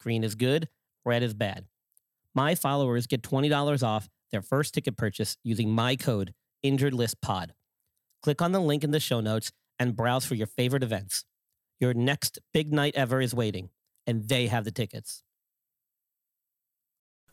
Green is good, red is bad. My followers get $20 off their first ticket purchase using my code InjuredListPod. Click on the link in the show notes and browse for your favorite events. Your next big night ever is waiting, and they have the tickets.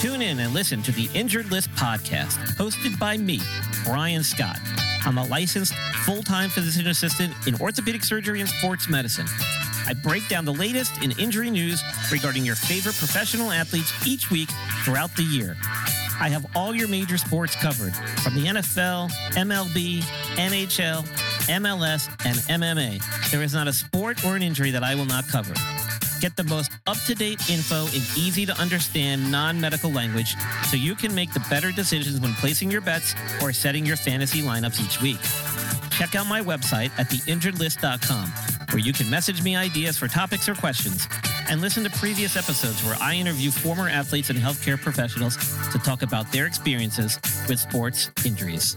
Tune in and listen to the Injured List podcast, hosted by me, Brian Scott. I'm a licensed full time physician assistant in orthopedic surgery and sports medicine. I break down the latest in injury news regarding your favorite professional athletes each week throughout the year. I have all your major sports covered from the NFL, MLB, NHL, MLS, and MMA. There is not a sport or an injury that I will not cover. Get the most up to date info in easy to understand non medical language so you can make the better decisions when placing your bets or setting your fantasy lineups each week. Check out my website at theinjuredlist.com where you can message me ideas for topics or questions and listen to previous episodes where I interview former athletes and healthcare professionals to talk about their experiences with sports injuries.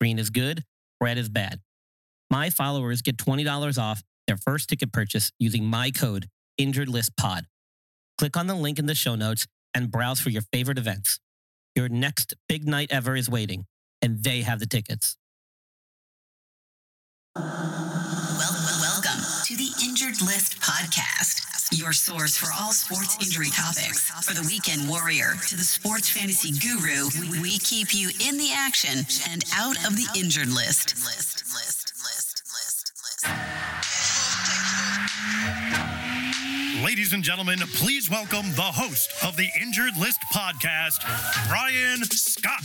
Green is good, red is bad. My followers get $20 off their first ticket purchase using my code InjuredListPod. Click on the link in the show notes and browse for your favorite events. Your next big night ever is waiting, and they have the tickets. Well, welcome to the Injured List podcast, your source for all sports injury topics. For the weekend warrior to the sports fantasy guru, we, keep you in the action and out of the injured list. List, list, list, list, list. Ladies and gentlemen, please welcome the host of the Injured List podcast, Brian Scott.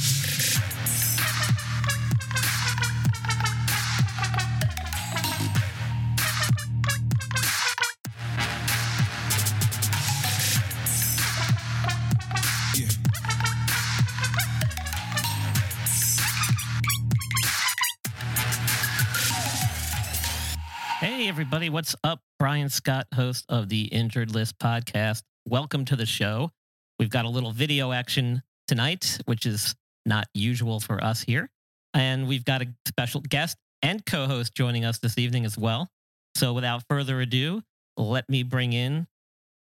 Hey, everybody, what's up? Brian Scott, host of the Injured List podcast. Welcome to the show. We've got a little video action tonight, which is not usual for us here. And we've got a special guest and co host joining us this evening as well. So, without further ado, let me bring in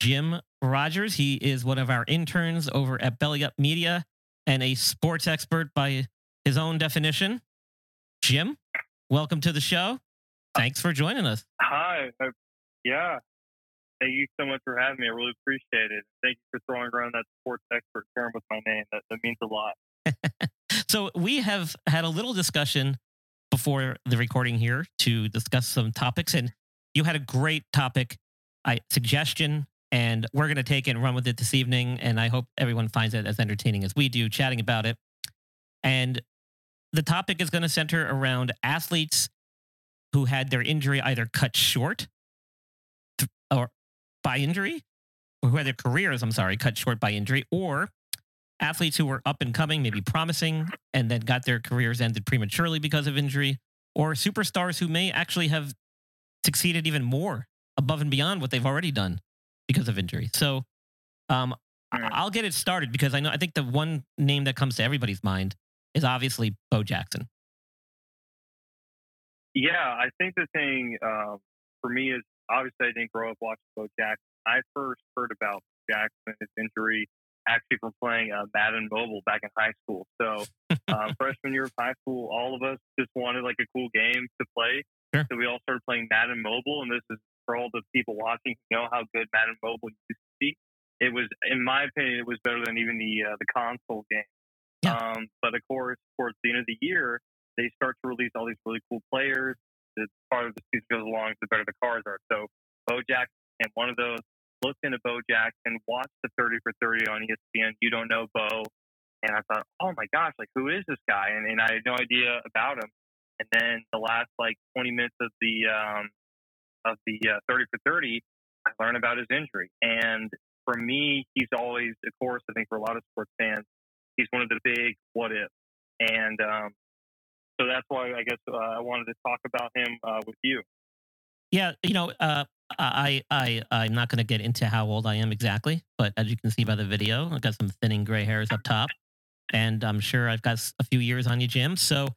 Jim Rodgers. He is one of our interns over at Belly Up Media and a sports expert by his own definition. Jim, welcome to the show. Thanks for joining us. Hi. Yeah. Thank you so much for having me. I really appreciate it. Thank you for throwing around that sports expert term with my name. That, that means a lot. so we have had a little discussion before the recording here to discuss some topics, and you had a great topic, I suggestion, and we're going to take it and run with it this evening. And I hope everyone finds it as entertaining as we do, chatting about it. And the topic is going to center around athletes who had their injury either cut short th- or by injury, or who had their careers, I'm sorry, cut short by injury, or athletes who were up and coming, maybe promising, and then got their careers ended prematurely because of injury, or superstars who may actually have succeeded even more above and beyond what they've already done because of injury. So um, I'll get it started because I know I think the one name that comes to everybody's mind is obviously Bo Jackson. Yeah, I think the thing um, for me is obviously I didn't grow up watching Bo Jackson. I first heard about Jackson his injury actually from playing uh, Madden Mobile back in high school. So um, freshman year of high school, all of us just wanted like a cool game to play. Sure. So we all started playing Madden Mobile, and this is for all the people watching who know how good Madden Mobile used to be. It was, in my opinion, it was better than even the uh, the console game. Yeah. Um, but of course, towards the end of the year, they start to release all these really cool players. The farther the season goes along, the better the cars are. So Bo Jackson, and one of those. Looked into Bo Jackson, and watched the 30 for 30 on ESPN. You don't know Bo, and I thought, oh my gosh, like who is this guy? And, and I had no idea about him. And then the last like 20 minutes of the um, of the uh, 30 for 30, I learned about his injury. And for me, he's always, of course, I think for a lot of sports fans, he's one of the big what if. And um, so that's why I guess uh, I wanted to talk about him uh, with you. Yeah, you know, uh, I I I'm not going to get into how old I am exactly, but as you can see by the video, I've got some thinning gray hairs up top, and I'm sure I've got a few years on you, Jim. So,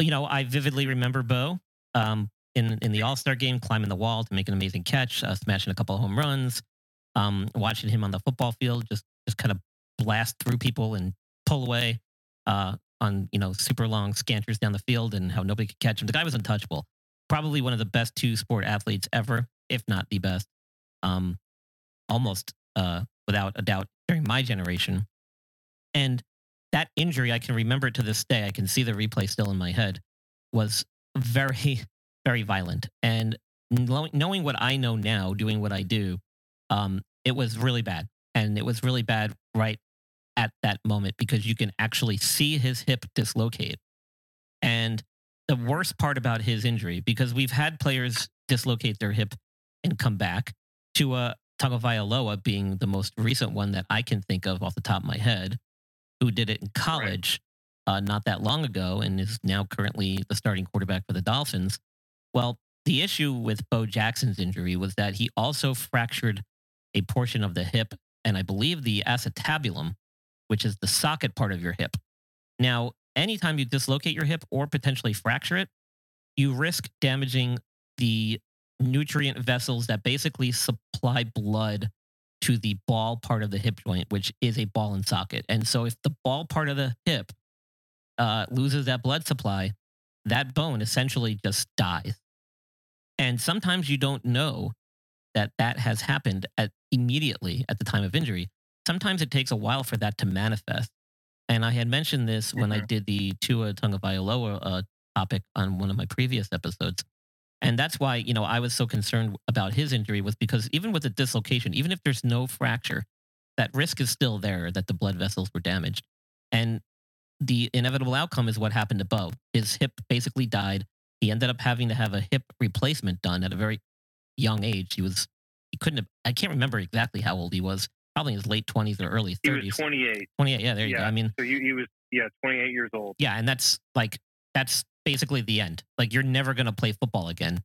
you know, I vividly remember Bo um, in in the All Star game, climbing the wall to make an amazing catch, uh, smashing a couple of home runs, um, watching him on the football field, just just kind of blast through people and pull away uh, on you know super long scanters down the field, and how nobody could catch him. The guy was untouchable probably one of the best two sport athletes ever, if not the best. Um, almost uh, without a doubt during my generation. And that injury, I can remember to this day. I can see the replay still in my head. Was very, very violent. And knowing what I know now, doing what I do, um, it was really bad. And it was really bad right at that moment because you can actually see his hip dislocate. And the worst part about his injury, because we've had players dislocate their hip and come back, Tua uh, Tagovailoa being the most recent one that I can think of off the top of my head, who did it in college uh, not that long ago and is now currently the starting quarterback for the Dolphins. Well, the issue with Bo Jackson's injury was that he also fractured a portion of the hip and I believe the acetabulum, which is the socket part of your hip. Now, anytime you dislocate your hip or potentially fracture it, you risk damaging the nutrient vessels that basically supply blood to the ball part of the hip joint, which is a ball and socket. And so, if the ball part of the hip uh, loses that blood supply, that bone essentially just dies. And sometimes you don't know that that has happened at immediately at the time of injury. Sometimes it takes a while for that to manifest. And I had mentioned this when I did the Tua Tagovailoa uh, topic on one of my previous episodes. And that's why, you know, I was so concerned about his injury was because even with a dislocation, even if there's no fracture, that risk is still there that the blood vessels were damaged. And the inevitable outcome is what happened to Bo. His hip basically died. He ended up having to have a hip replacement done at a very young age. He was, he couldn't have, I can't remember exactly how old he was, probably in his late 20s or early 30s. He 30s. was 28. 28, yeah, there you go. I mean, So he, he was, yeah, 28 years old. yeah, and that's like that's basically the end. Like you're never going to play football again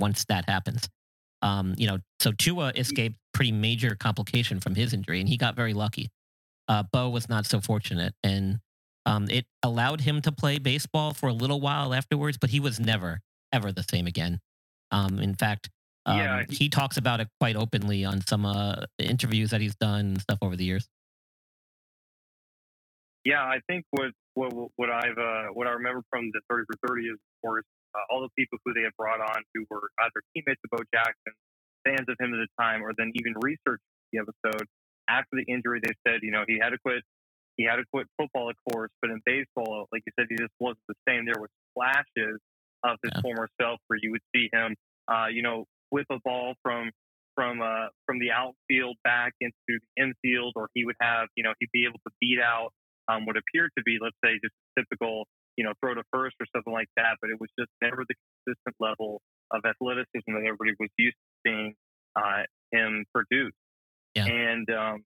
once that happens. Um, you know, so Tua escaped pretty major complication from his injury, and he got very lucky. Uh, Bo was not so fortunate, and um, it allowed him to play baseball for a little while afterwards, but he was never ever the same again. Um, in fact, um, Yeah, he talks about it quite openly on some uh, interviews that he's done and stuff over the years. Yeah, I think what what what I've uh, what I remember from the 30 for 30 is, of course, uh, all the people who they had brought on who were either teammates of Bo Jackson, fans of him at the time, or then even researched the episode after the injury. They said, you know, he had to quit. He had to quit football, of course, but in baseball, like you said, he just wasn't the same. There were flashes of his Yeah. former self where you would see him, uh, you know, whip a ball from from uh, from the outfield back into the infield, or he would have, you know, he'd be able to beat out um, what appeared to be, let's say, just a typical, you know, throw to first or something like that. But it was just never the consistent level of athleticism that everybody was used to seeing uh, him produce. Yeah. And um,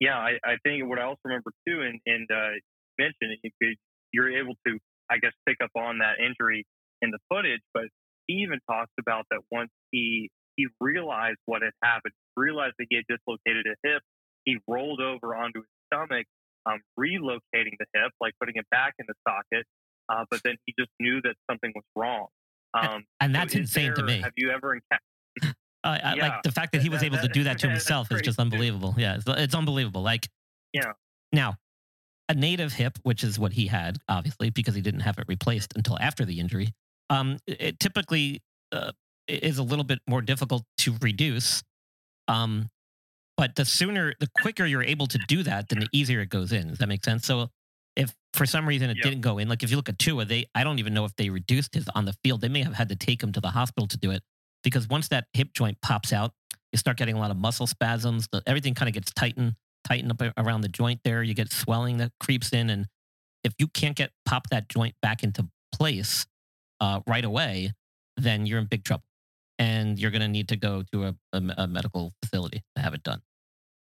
yeah, I, I think what I also remember too, and, and uh, mentioned you could, you're able to, I guess, pick up on that injury in the footage, but he even talks about that once he he realized what had happened, realized that he had dislocated a hip, he rolled over onto his stomach, um, relocating the hip, like putting it back in the socket. Uh, but then he just knew that something was wrong. Um, and that's so insane to me. Have you ever encountered? Uh, Yeah. like the fact that he was That- able to do that to himself is just too. unbelievable. Yeah, it's, it's unbelievable. Like, Yeah. Now, a native hip, which is what he had, obviously, because he didn't have it replaced until after the injury, um, it, typically uh, is a little bit more difficult to reduce. Um, but the sooner, the quicker you're able to do that, then the easier it goes in. Does that make sense? So, if for some reason it Yep. didn't go in, like if you look at Tua, they I don't even know if they reduced his on the field. They may have had to take him to the hospital to do it because once that hip joint pops out, you start getting a lot of muscle spasms. The, everything kind of gets tightened, tightened up around the joint there. You get swelling that creeps in, and if you can't get pop that joint back into place uh, right away, then you're in big trouble, and you're going to need to go to a, a, a medical facility to have it done.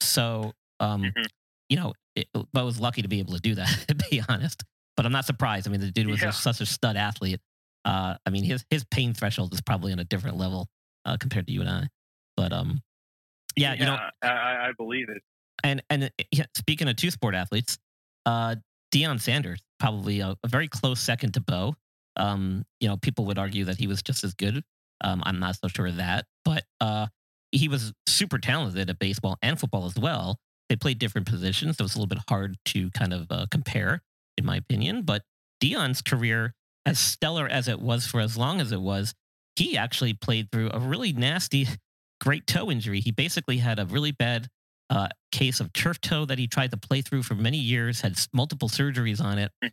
So, um, Mhm. you know, it, I was lucky to be able to do that, to be honest. But I'm not surprised. I mean, the dude was Yeah. a, such a stud athlete. Uh, I mean, his his pain threshold is probably on a different level uh, compared to you and I. But um, yeah, you know, I, I believe it. and and yeah, speaking of two sport athletes, uh, Deion Sanders probably a, a very close second to Bo. Um, you know, people would argue that he was just as good. Um, I'm not so sure of that, but uh, he was super talented at baseball and football as well. They played different positions, so it's a little bit hard to kind of uh, compare, in my opinion. But Deion's career, as stellar as it was for as long as it was, he actually played through a really nasty, great toe injury. He basically had a really bad uh, case of turf toe that he tried to play through for many years, had multiple surgeries on it, Mhm.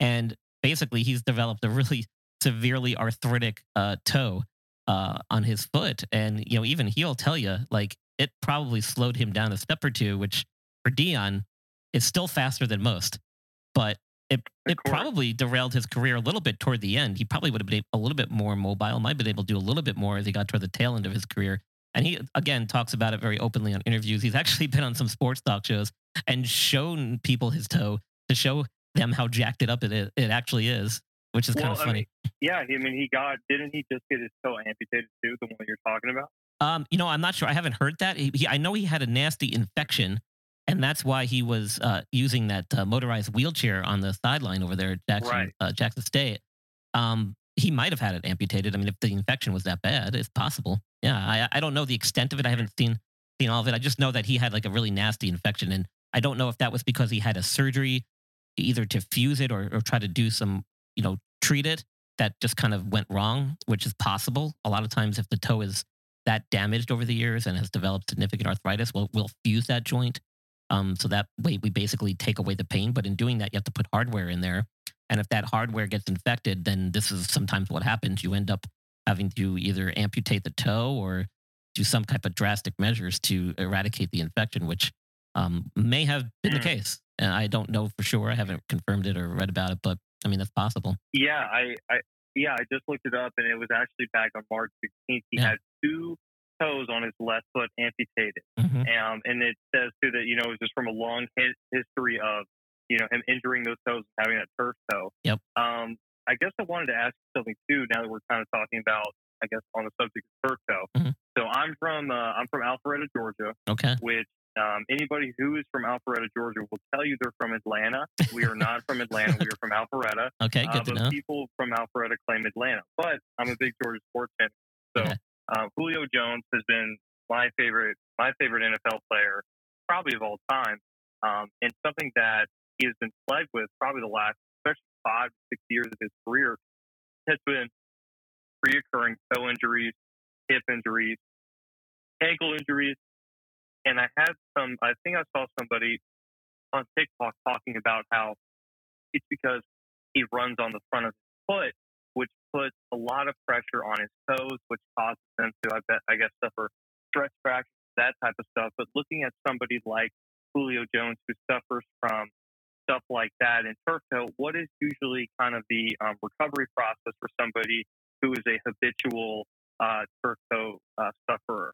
and basically he's developed a really severely arthritic uh, toe uh, on his foot. And you know, even he'll tell you like it probably slowed him down a step or two, which for Deion is still faster than most, but. It, it probably derailed his career a little bit toward the end. He probably would have been a little bit more mobile, might have been able to do a little bit more as he got toward the tail end of his career. And he again talks about it very openly on interviews. He's actually been on some sports talk shows and shown people his toe to show them how jacked it up it, it actually is, which is kind Well, of I funny. mean, yeah, I mean, he got didn't he just get his toe amputated too? The one you're talking about? um, you know, I'm not sure. I haven't heard that. He, he, I know he had a nasty infection, and that's why he was uh, using that uh, motorized wheelchair on the sideline over there at Jackson, Right. uh, Jackson State. Um, he might have had it amputated. I mean, if the infection was that bad, it's possible. Yeah, I, I don't know the extent of it. I haven't seen seen all of it. I just know that he had like a really nasty infection, and I don't know if that was because he had a surgery, either to fuse it or, or try to do some, you know, treat it that just kind of went wrong, which is possible. A lot of times, if the toe is that damaged over the years and has developed significant arthritis, we'll, we'll fuse that joint. Um, so that way we basically take away the pain. But in doing that, you have to put hardware in there. And if that hardware gets infected, then this is sometimes what happens. You end up having to either amputate the toe or do some type of drastic measures to eradicate the infection, which um, may have been the Mm. case. And I don't know for sure. I haven't confirmed it or read about it, but I mean, that's possible. Yeah, I, I yeah, I just looked it up, and it was actually back on March 16th. He Yeah. had two toes on his left foot amputated, Mhm. um, and it says too that you know it was just from a long hi- history of you know him injuring those toes and having that turf toe. Yep. Um, I guess I wanted to ask you something too. Now that we're kind of talking about, I guess, on the subject of turf toe. Mhm. So I'm from uh, I'm from Alpharetta, Georgia, Okay. which um, anybody who is from Alpharetta, Georgia, will tell you they're from Atlanta. We are not from Atlanta. We are from Alpharetta. Okay. Uh, Good to but know. people from Alpharetta claim Atlanta. But I'm a big Georgia sports fan. So Okay. uh, Julio Jones has been my favorite, my favorite NFL player, probably of all time, um, and something that he has been plagued with probably the last, especially five, six years of his career, has been reoccurring toe injuries, hip injuries, ankle injuries, and I had some. I think I saw somebody on TikTok talking about how it's because he runs on the front of his foot, which puts a lot of pressure on his toes, which causes them to, I bet, I guess, suffer stress fractures, that type of stuff. But looking at somebody like Julio Jones, who suffers from stuff like that in turf toe, what is usually kind of the um, recovery process for somebody who is a habitual uh, turf toe uh, sufferer?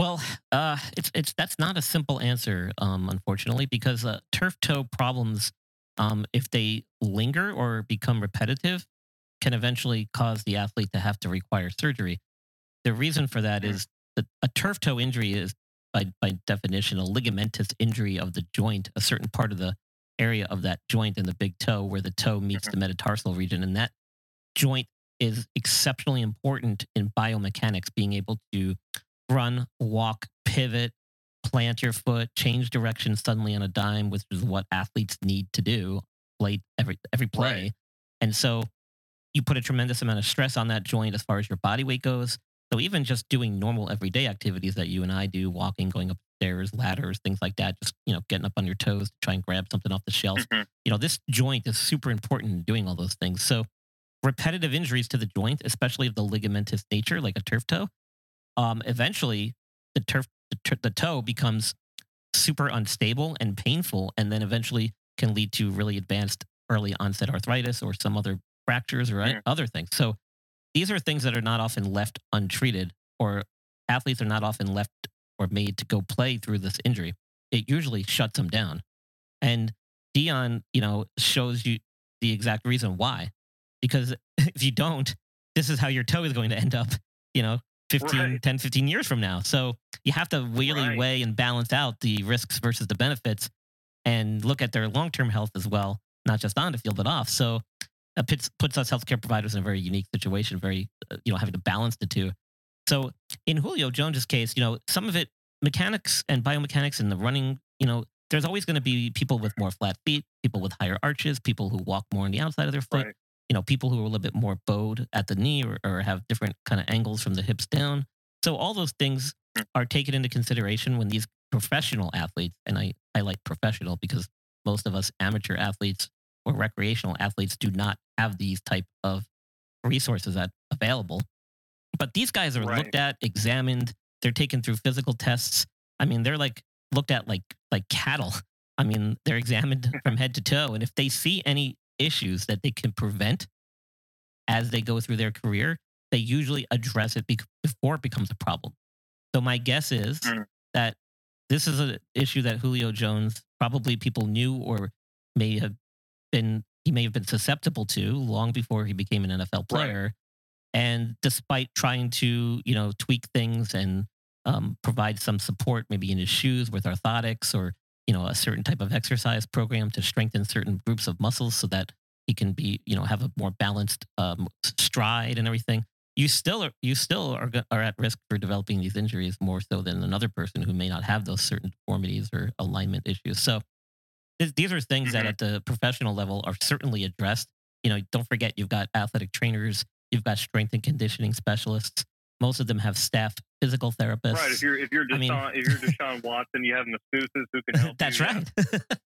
Well, uh, it's it's that's not a simple answer, um, unfortunately, because uh, turf toe problems, um, if they linger or become repetitive, can eventually cause the athlete to have to require surgery. The reason for that Mhm. that a turf toe injury is, by, by definition, a ligamentous injury of the joint, a certain part of the area of that joint in the big toe where the toe meets the metatarsal region. And that joint is exceptionally important in biomechanics, being able to run, walk, pivot, plant your foot, change direction suddenly on a dime, which is what athletes need to do play every every play. Right. And so you put a tremendous amount of stress on that joint as far as your body weight goes. So even just doing normal everyday activities that you and I do, walking, going upstairs, ladders, things like that, just you know, getting up on your toes to try and grab something off the shelf. Mhm. You know, this joint is super important in doing all those things. So repetitive injuries to the joint, especially of the ligamentous nature, like a turf toe, um, eventually the turf the, tur- the toe becomes super unstable and painful, and then eventually can lead to really advanced early onset arthritis or some other fractures or Yeah. other things. So these are things that are not often left untreated, or athletes are not often left or made to go play through this injury. It usually shuts them down. And Deion, you know, shows you the exact reason why. Because if you don't, this is how your toe is going to end up, you know, 15, Right. 10, 15 years from now. So you have to really Right. weigh and balance out the risks versus the benefits and look at their long term health as well, not just on the field, but off. So it puts, puts us healthcare providers in a very unique situation, very, uh, you know, having to balance the two. So in Julio Jones's case, you know, some of it, mechanics and biomechanics and the running, you know, there's always going to be people with more flat feet, people with higher arches, people who walk more on the outside of their foot, Right. You know, people who are a little bit more bowed at the knee or, or have different kind of angles from the hips down. So all those things mm. are taken into consideration when these professional athletes, and I highlight professional because most of us amateur athletes or recreational athletes do not have these type of resources that available. But these guys are Right. looked at, examined, they're taken through physical tests. I mean, they're like looked at like like cattle. I mean, they're examined from head to toe, and if they see any issues that they can prevent as they go through their career, they usually address it bec- before it becomes a problem. So my guess is Mm. that this is an issue that Julio Jones probably people knew or may have been he may have been susceptible to long before he became an NFL player. And despite trying to, you know, tweak things and um, provide some support, maybe in his shoes with orthotics or, you know, a certain type of exercise program to strengthen certain groups of muscles so that he can be, you know, have a more balanced um, stride and everything. You still are, you still are, are at risk for developing these injuries more so than another person who may not have those certain deformities or alignment issues. So th- these are things that Mhm. at the professional level are certainly addressed. You know, don't forget you've got athletic trainers, you've got strength and conditioning specialists. Most of them have staff physical therapists. Right. If you're if you're I Deshaun, mean- if you're Deshaun Watson, you have masseuses who can help. That's you. Yeah,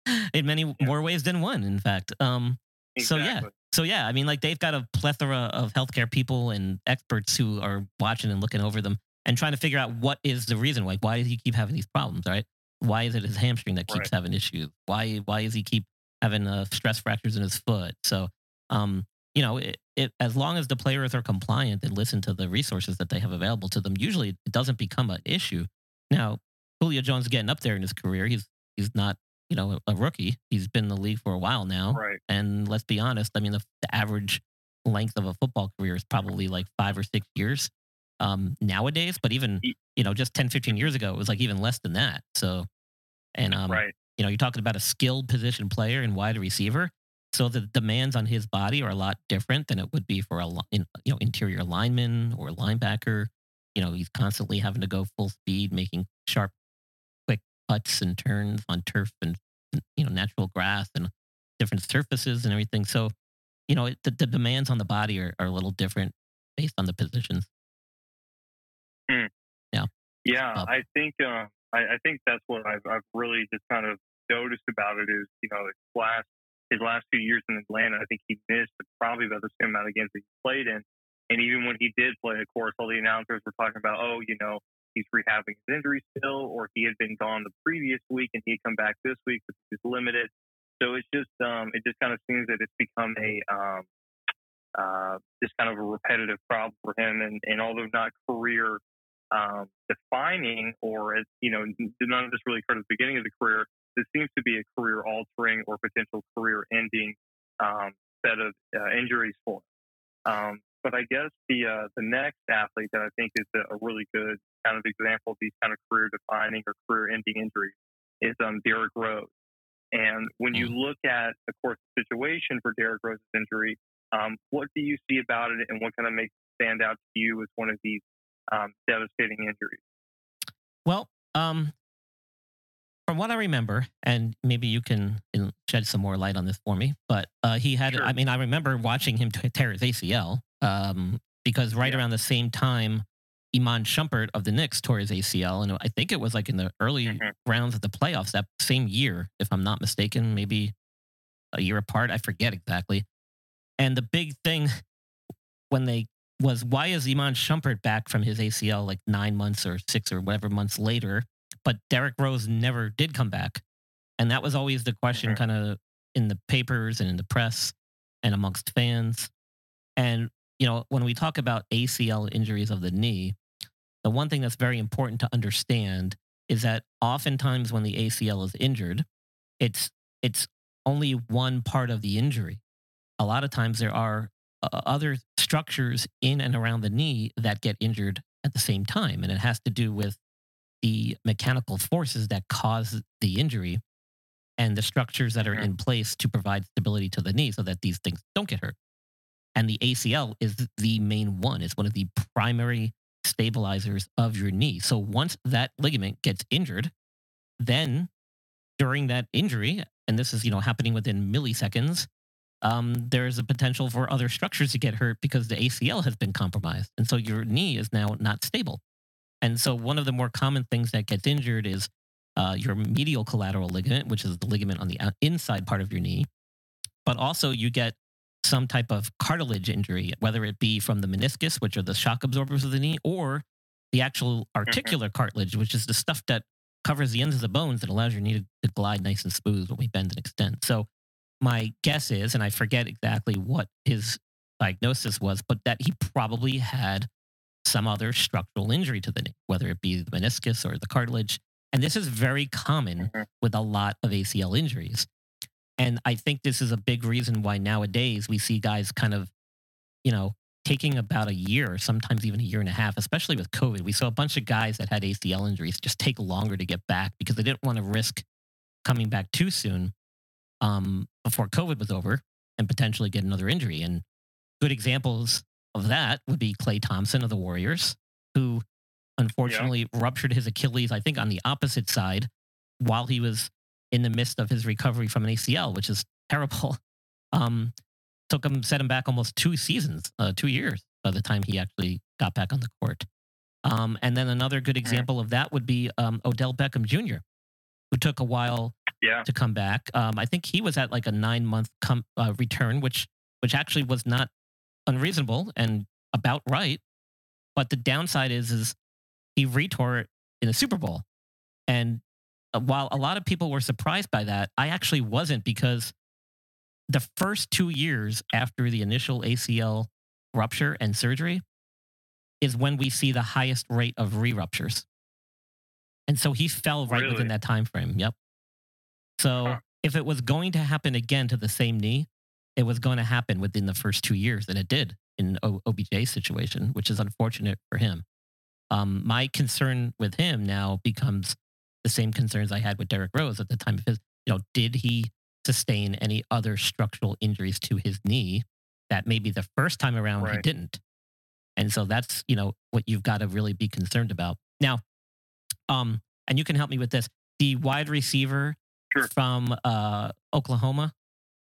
right. In many more ways than one, in fact. Um, So, yeah. so yeah, I mean, like they've got a plethora of healthcare people and experts who are watching and looking over them and trying to figure out what is the reason. Like, why does he keep having these problems? Right? Why is it his hamstring that keeps Right. having issues? Why why does he keep having uh, stress fractures in his foot? So, um, you know, it, it, as long as the players are compliant and listen to the resources that they have available to them, usually it doesn't become an issue. Now, Julio Jones is getting up there in his career. He's he's not you know a rookie. He's been in the league for a while now. Right. And let's be honest, I mean, the, the average length of a football career is probably like five or six years um, nowadays. But even, you know, just 10, 15 years ago, it was like even less than that. So, and, um, right. you know, you're talking about a skilled position player and wide receiver. So the demands on his body are a lot different than it would be for a you know interior lineman or linebacker. You know, he's constantly having to go full speed, making sharp, quick cuts and turns on turf and you know natural grass and different surfaces and everything. So, you know, it, the, the demands on the body are, are a little different based on the positions. Yeah, up. I think uh, I, I think that's what I've I've really just kind of noticed about it is you know his last his last few years in Atlanta, I think he missed probably about the same amount of games that he played in, and even when he did play, of course, all the announcers were talking about oh you know he's rehabbing his injury still, or he had been gone the previous week and he had come back this week, but he's limited. So it's just um, it just kind of seems that it's become a um, uh, just kind of a repetitive problem for him, and, and although not career um, defining or as you know none of this really occurred at the beginning of the career this seems to be a career altering or potential career ending um, set of uh, injuries for him Um, but I guess the uh, the next athlete that I think is a, a really good kind of example of these kind of career defining or career ending injuries is um, Derrick Rose. And when you look at, of course, the situation for Derrick Rose's injury, um, what do you see about it, and what kind of makes it stand out to you as one of these um, devastating injuries? Well, um, from what I remember, and maybe you can shed some more light on this for me, but uh, he had, Sure. I mean, I remember watching him tear his ACL um, because right Yeah. around the same time, Iman Shumpert of the Knicks tore his ACL. And I think it was like in the early Mhm. rounds of the playoffs that same year, if I'm not mistaken, maybe a year apart. I forget exactly. And the big thing when they was why is Iman Shumpert back from his ACL like nine months or six or whatever months later, but Derrick Rose never did come back, and that was always the question, Mhm. kind of in the papers and in the press and amongst fans. And you know, when we talk about ACL injuries of the knee, the one thing that's very important to understand is that oftentimes when the ACL is injured, it's it's only one part of the injury. A lot of times there are uh, other structures in and around the knee that get injured at the same time. And it has to do with the mechanical forces that cause the injury and the structures that are Mhm. in place to provide stability to the knee so that these things don't get hurt. And the ACL is the main one, it's one of the primary stabilizers of your knee. So once that ligament gets injured, then during that injury, and this is you know happening within milliseconds, um, there's a potential for other structures to get hurt because the ACL has been compromised. And so your knee is now not stable. And so one of the more common things that gets injured is uh, your medial collateral ligament, which is the ligament on the inside part of your knee. But also you get some type of cartilage injury, whether it be from the meniscus, which are the shock absorbers of the knee, or the actual articular cartilage, which is the stuff that covers the ends of the bones that allows your knee to, to glide nice and smooth when we bend and extend. So my guess is, and I forget exactly what his diagnosis was, but that he probably had some other structural injury to the knee, whether it be the meniscus or the cartilage. And this is very common Mhm. with a lot of ACL injuries. And I think this is a big reason why nowadays we see guys kind of, you know, taking about a year, sometimes even a year and a half, especially with COVID. We saw a bunch of guys that had ACL injuries just take longer to get back because they didn't want to risk coming back too soon um, before COVID was over and potentially get another injury. And good examples of that would be Klay Thompson of the Warriors, who unfortunately ruptured his Achilles, I think, on the opposite side while he was in the midst of his recovery from an ACL, which is terrible. Um, took him, set him back almost two seasons, uh, two years by the time he actually got back on the court. Um, and then another good example of that would be um, Odell Beckham Jr., who took a while Yeah. to come back. Um, I think he was at like a nine month com- uh, return, which which actually was not unreasonable and about right. But the downside is is he retore it in the Super Bowl, and uh, while a lot of people were surprised by that, I actually wasn't because the first two years after the initial ACL rupture and surgery is when we see the highest rate of re-ruptures. And so he fell right Really? within that time frame. Yep. So Huh. if it was going to happen again to the same knee, it was going to happen within the first two years, and it did in o- OBJ's situation, which is unfortunate for him. Um, my concern with him now becomes the same concerns I had with Derrick Rose at the time of his. You know, did he sustain any other structural injuries to his knee that maybe the first time around he didn't? And so that's you know what you've got to really be concerned about now. Um, and you can help me with this. The wide receiver Sure. from uh, Oklahoma,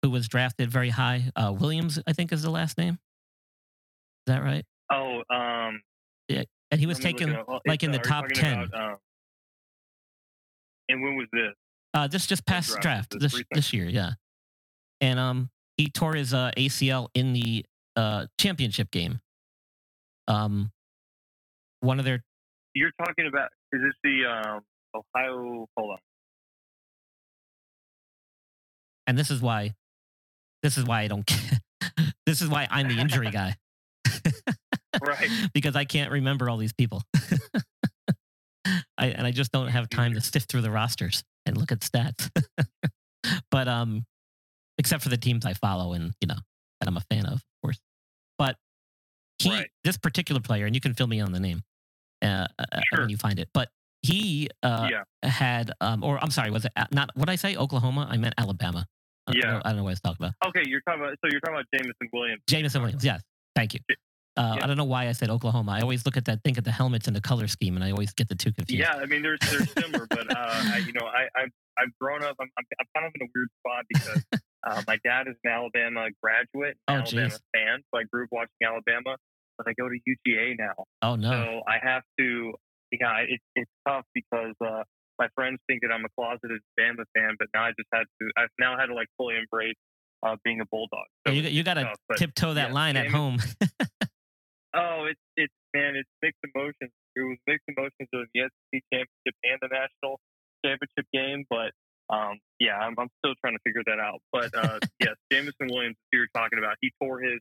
who was drafted very high, uh, Williams, I think is the last name. Is that right? Oh, um, And he was let me look taken up. Oh, like in uh, the top 10. about, um, and when was this? Uh, this just past draft? this this year, yeah. And um, he tore his uh, ACL in the uh championship game. Um, one of their You're talking about? Is this the um, Ohio? Hold on. and this is why, this is why I don't. Care. This is why I'm the injury guy. Right. because I can't remember all these people. I, and I just don't have time to sift through the rosters and look at stats. but um, except for the teams I follow and you know that I'm a fan of, of course. But he Right. this particular player, and you can fill me on the name uh, uh, Sure. when you find it, but he uh, yeah, had, um, or I'm sorry, was it not what I say? Oklahoma? I meant Alabama. I, Yeah. I don't know what I was talking about. okay. You're talking about so you're talking about Jameson Williams. Jameson Williams. Yes, thank you. Uh, Yeah. I don't know why I said Oklahoma. I always look at that, think of the helmets and the color scheme, and I always get the two confused. Yeah, I mean, they're they're similar, but uh, I, you know, I I've, I've grown up. I'm, I'm I'm kind of in a weird spot because uh, my dad is an Alabama graduate, Oh, Alabama geez. fan, so I grew up watching Alabama. But I go to UGA now, Oh no. so I have to. Yeah, it's it's tough because uh, my friends think that I'm a closeted Bama fan, but now I just had to. I've now had to like fully embrace uh, being a bulldog. So you, you got to tough, tiptoe that yeah, line at home. Oh, it's it's man, it's mixed emotions. It was mixed emotions of the SEC championship and the national championship game, but um, yeah, I'm, I'm still trying to figure that out. But uh, yes, Jameson Williams, who you're talking about, he tore his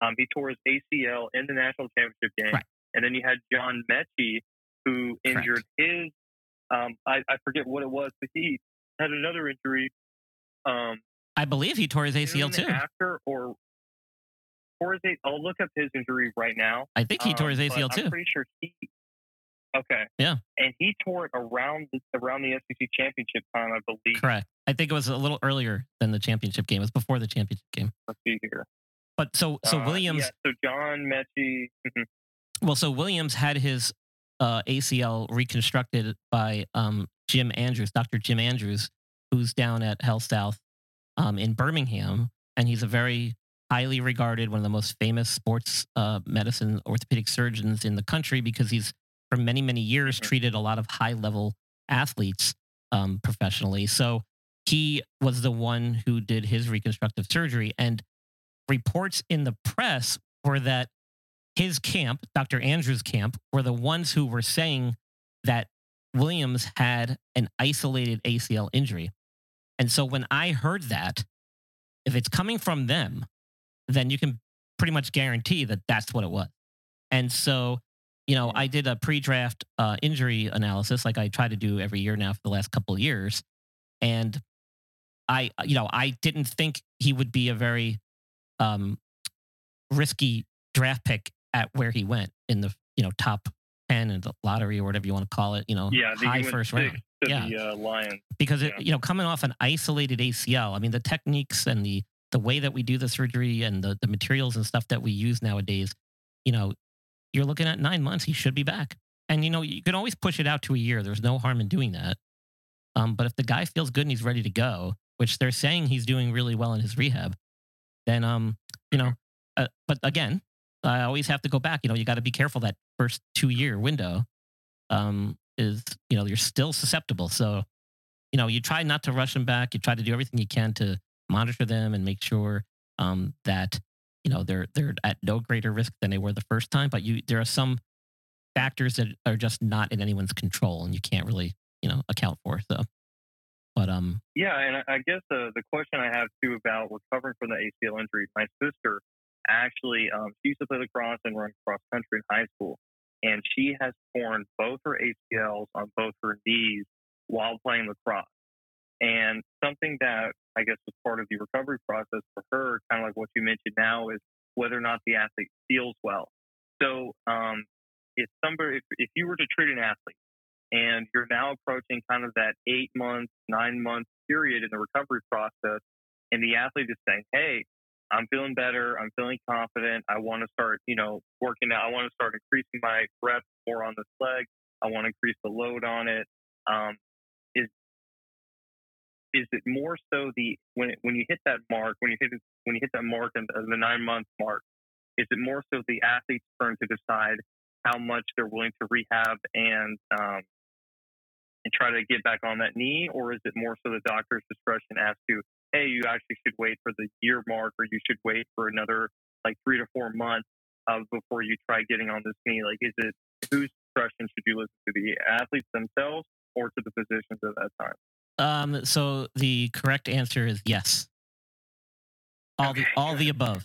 um, he tore his ACL in the national championship game, Right. and then you had John Metchie, who Correct. injured his um, I, I forget what it was, but he had another injury. Um, I believe he tore his ACL too. after or. Or is it? I'll look up his injury right now. I think he tore his Um, ACL I'm too. pretty sure he. Okay. Yeah. And he tore it around the, around the SEC championship time, I believe. Correct. I think it was a little earlier than the championship game. It was before the championship game. Let's see here. But so so Uh, Williams Yeah, so John Metchie. mhm. well so Williams had his uh, ACL reconstructed by um, Jim Andrews, Dr. Jim Andrews, who's down at Health South um, in Birmingham, and he's a very highly regarded, one of the most famous sports uh, medicine orthopedic surgeons in the country because he's for many many years treated a lot of high level athletes um, professionally. So he was the one who did his reconstructive surgery, and reports in the press were that his camp, Dr. Andrews' camp, were the ones who were saying that Williams had an isolated ACL injury. And so when I heard that, if it's coming from them, then you can pretty much guarantee that that's what it was. And so, you know, I did a pre draft uh, injury analysis like I try to do every year now for the last couple of years. And I, you know, I didn't think he would be a very um, risky draft pick at where he went in the you know top ten in the lottery or whatever you want to call it. You know, Yeah, high first round Yeah. the uh, Lions. because it, you know coming off an isolated ACL. I mean, the techniques and the the way that we do the surgery and the the materials and stuff that we use nowadays. You know, you're looking at nine months. He should be back, and you know you can always push it out to a year. There's no harm in doing that. Um, but if the guy feels good and he's ready to go, which they're saying he's doing really well in his rehab, then um, you know, uh, but again, I always have to go back. You know, you got to be careful that first two year window um, is, you know, you're still susceptible. So, you know, you try not to rush them back. You try to do everything you can to monitor them and make sure um, that, you know, they're they're at no greater risk than they were the first time. But you, there are some factors that are just not in anyone's control, and you can't really, you know, account for. So, but um, Yeah, and I- guess the the question I have too about recovering from the ACL injury. My sister actually, um, she used to play lacrosse and run cross country in high school, and she has torn both her ACLs on both her knees while playing lacrosse. And something that I guess was part of the recovery process for her, kind of like what you mentioned now, is whether or not the athlete feels well. So, um, if somebody, if, if you were to treat an athlete and you're now approaching kind of that eight month, nine month period in the recovery process, and the athlete is saying, "Hey, I'm feeling better. I'm feeling confident. I want to start, you know, working out. I want to start increasing my reps more on this leg. I want to increase the load on it." Um, is is it more so the when it, when you hit that mark, when you hit when you hit that mark and the nine month mark, is it more so the athlete's turn to decide how much they're willing to rehab and um, and try to get back on that knee, or is it more so the doctor's discretion as to, hey, you actually should wait for the year mark, or you should wait for another like three to four months uh, before you try getting on this knee? Like, is it whose discretion should you listen to, the athletes themselves or to the physicians at that time? um, so the correct answer is yes. All the all the above,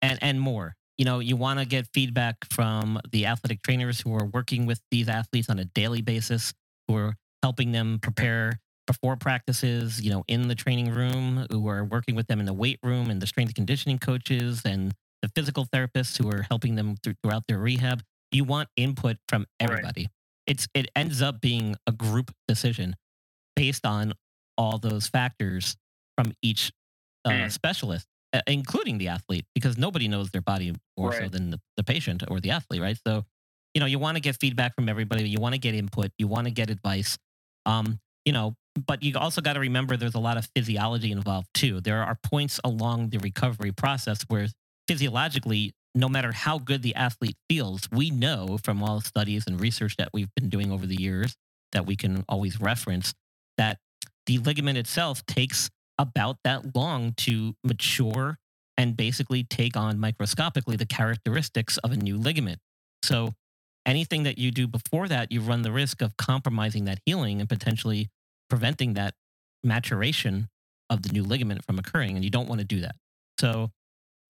and and more. You know, you want to get feedback from the athletic trainers who are working with these athletes on a daily basis, who are helping them prepare before practices, you know, in the training room, who are working with them in the weight room and the strength and conditioning coaches and the physical therapists who are helping them through, throughout their rehab. You want input from Right. everybody. It's it ends up being a group decision based on all those factors from each uh, Mm. specialist, uh, including the athlete, because nobody knows their body more so than the, the patient or the athlete, right? So, you know, you want to get feedback from everybody. You want to get input. You want to get advice. Um, you know, but you also got to remember there's a lot of physiology involved too. There are points along the recovery process where physiologically, no matter how good the athlete feels, we know from all the studies and research that we've been doing over the years that we can always reference that the ligament itself takes about that long to mature and basically take on microscopically the characteristics of a new ligament. So anything that you do before that, you run the risk of compromising that healing and potentially preventing that maturation of the new ligament from occurring. And you don't want to do that. So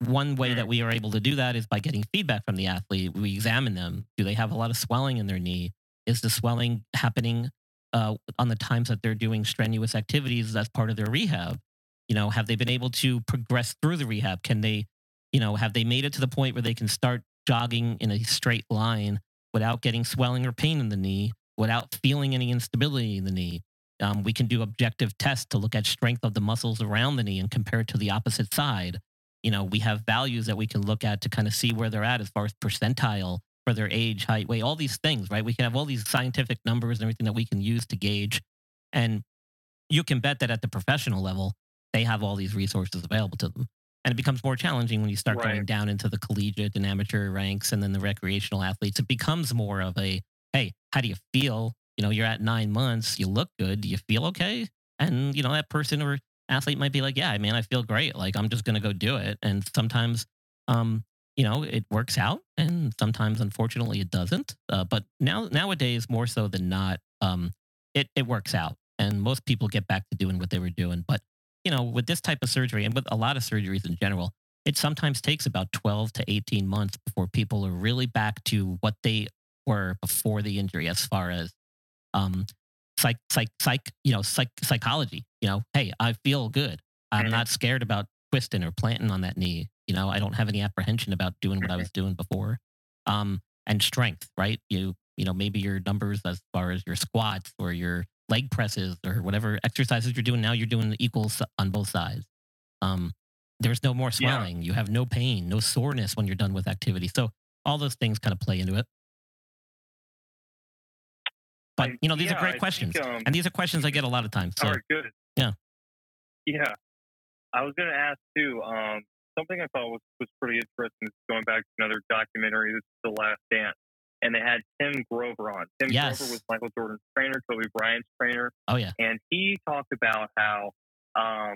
one way that we are able to do that is by getting feedback from the athlete. We examine them. Do they have a lot of swelling in their knee? Is the swelling happening uh, on the times that they're doing strenuous activities as part of their rehab? You know, have they been able to progress through the rehab? Can they, you know, have they made it to the point where they can start jogging in a straight line without getting swelling or pain in the knee, without feeling any instability in the knee? Um, we can do objective tests to look at strength of the muscles around the knee and compare it to the opposite side. You know, we have values that we can look at to kind of see where they're at as far as percentile for their age, height, weight, all these things, right? We can have all these scientific numbers and everything that we can use to gauge. And you can bet that at the professional level, they have all these resources available to them. And it becomes more challenging when you start going down into the collegiate and amateur ranks and then the recreational athletes. It becomes more of a, hey, how do you feel? You know, you're at nine months, you look good, do you feel okay? And, you know, that person or athlete might be like, yeah, man, I feel great. Like, I'm just going to go do it. And sometimes, um, you know, it works out, and sometimes, unfortunately, it doesn't. Uh, but now, nowadays, more so than not, um, it it works out, and most people get back to doing what they were doing. But you know, with this type of surgery, and with a lot of surgeries in general, it sometimes takes about twelve to eighteen months before people are really back to what they were before the injury, as far as um, psych, psych, psych, you know, psych, psychology. You know, hey, I feel good. I'm Mhm. not scared about twisting or planting on that knee. You know, I don't have any apprehension about doing what I was doing before. Um, and strength, right? You, you know, maybe your numbers as far as your squats or your leg presses or whatever exercises you're doing now, you're doing equals on both sides. Um, there's no more Yeah. swelling. You have no pain, no soreness when you're done with activity. So all those things kind of play into it. But you know, these yeah, are I great think, questions, um, and these are questions I get a lot of times. So All right, good. Yeah. Yeah. I was going to ask too. Um, something I thought was, was pretty interesting. is Going back to another documentary, this is The Last Dance, and they had Tim Grover on. Tim Yes. Grover was Michael Jordan's trainer, Kobe Bryant's trainer, oh yeah, and he talked about how um,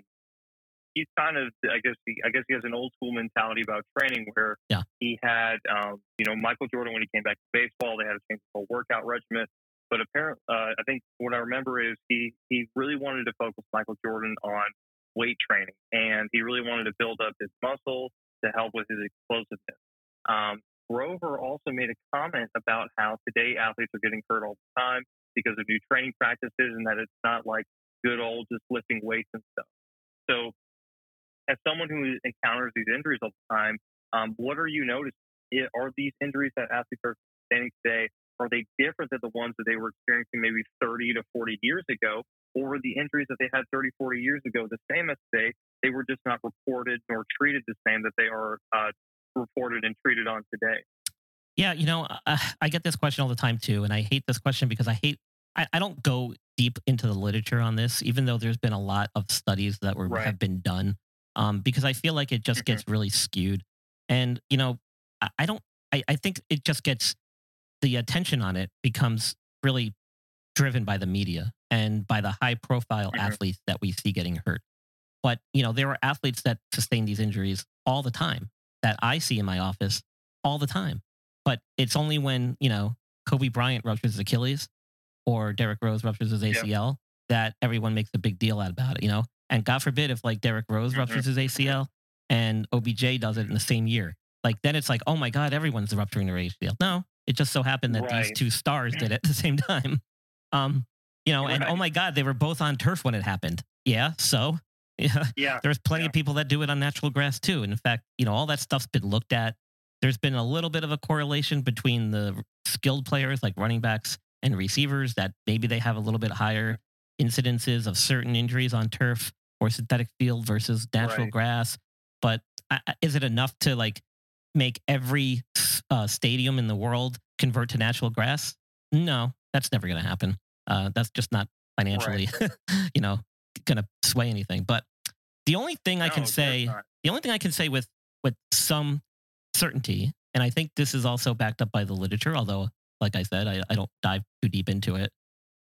he's kind of, I guess, he, I guess he has an old school mentality about training where Yeah. he had, um, you know, Michael Jordan when he came back to baseball, they had to change the whole workout regimen. But apparently, uh, I think what I remember is he he really wanted to focus Michael Jordan on weight training, and he really wanted to build up his muscle to help with his explosiveness. Um, Grover also made a comment about how today athletes are getting hurt all the time because of new training practices, and that it's not like good old just lifting weights and stuff. So, as someone who encounters these injuries all the time, um, what are you noticing? Are these injuries that athletes are sustaining today are they different than the ones that they were experiencing maybe 30 to 40 years ago? Or were the injuries that they had 30, 40 years ago the same as today? They were just not reported nor treated the same that they are uh, reported and treated on today. yeah. You know, uh, I get this question all the time too, and I hate this question because I hate. I, I don't go deep into the literature on this, even though there's been a lot of studies that were Right. have been done, um, because I feel like it just Mhm. gets really skewed, and you know, I, I don't. I, I think it just gets the attention on it becomes really driven by the media and by the high profile Mhm. athletes that we see getting hurt. But, you know, there are athletes that sustain these injuries all the time that I see in my office all the time. But it's only when, you know, Kobe Bryant ruptures his Achilles or Derrick Rose ruptures his ACL that everyone makes a big deal out about it, you know? And God forbid if like Derrick Rose Mhm. ruptures his ACL and OBJ does it in the same year. Like then it's like, oh my God, everyone's rupturing their ACL. No, it just so happened that these two stars did it at the same time. Um, you know, and oh my God, they were both on turf when it happened. Yeah, so Yeah. Yeah. There's plenty Yeah. of people that do it on natural grass too. And in fact, you know, all that stuff's been looked at. There's been a little bit of a correlation between the skilled players like running backs and receivers that maybe they have a little bit higher incidences of certain injuries on turf or synthetic field versus natural Right. grass. But I- is it enough to like make every uh, stadium in the world convert to natural grass? No, that's never going to happen. Uh, that's just not financially, you know, going to sway anything. But the only thing I can say, not. the only thing I can say with with some certainty, and I think this is also backed up by the literature, although, like I said, I, I don't dive too deep into it,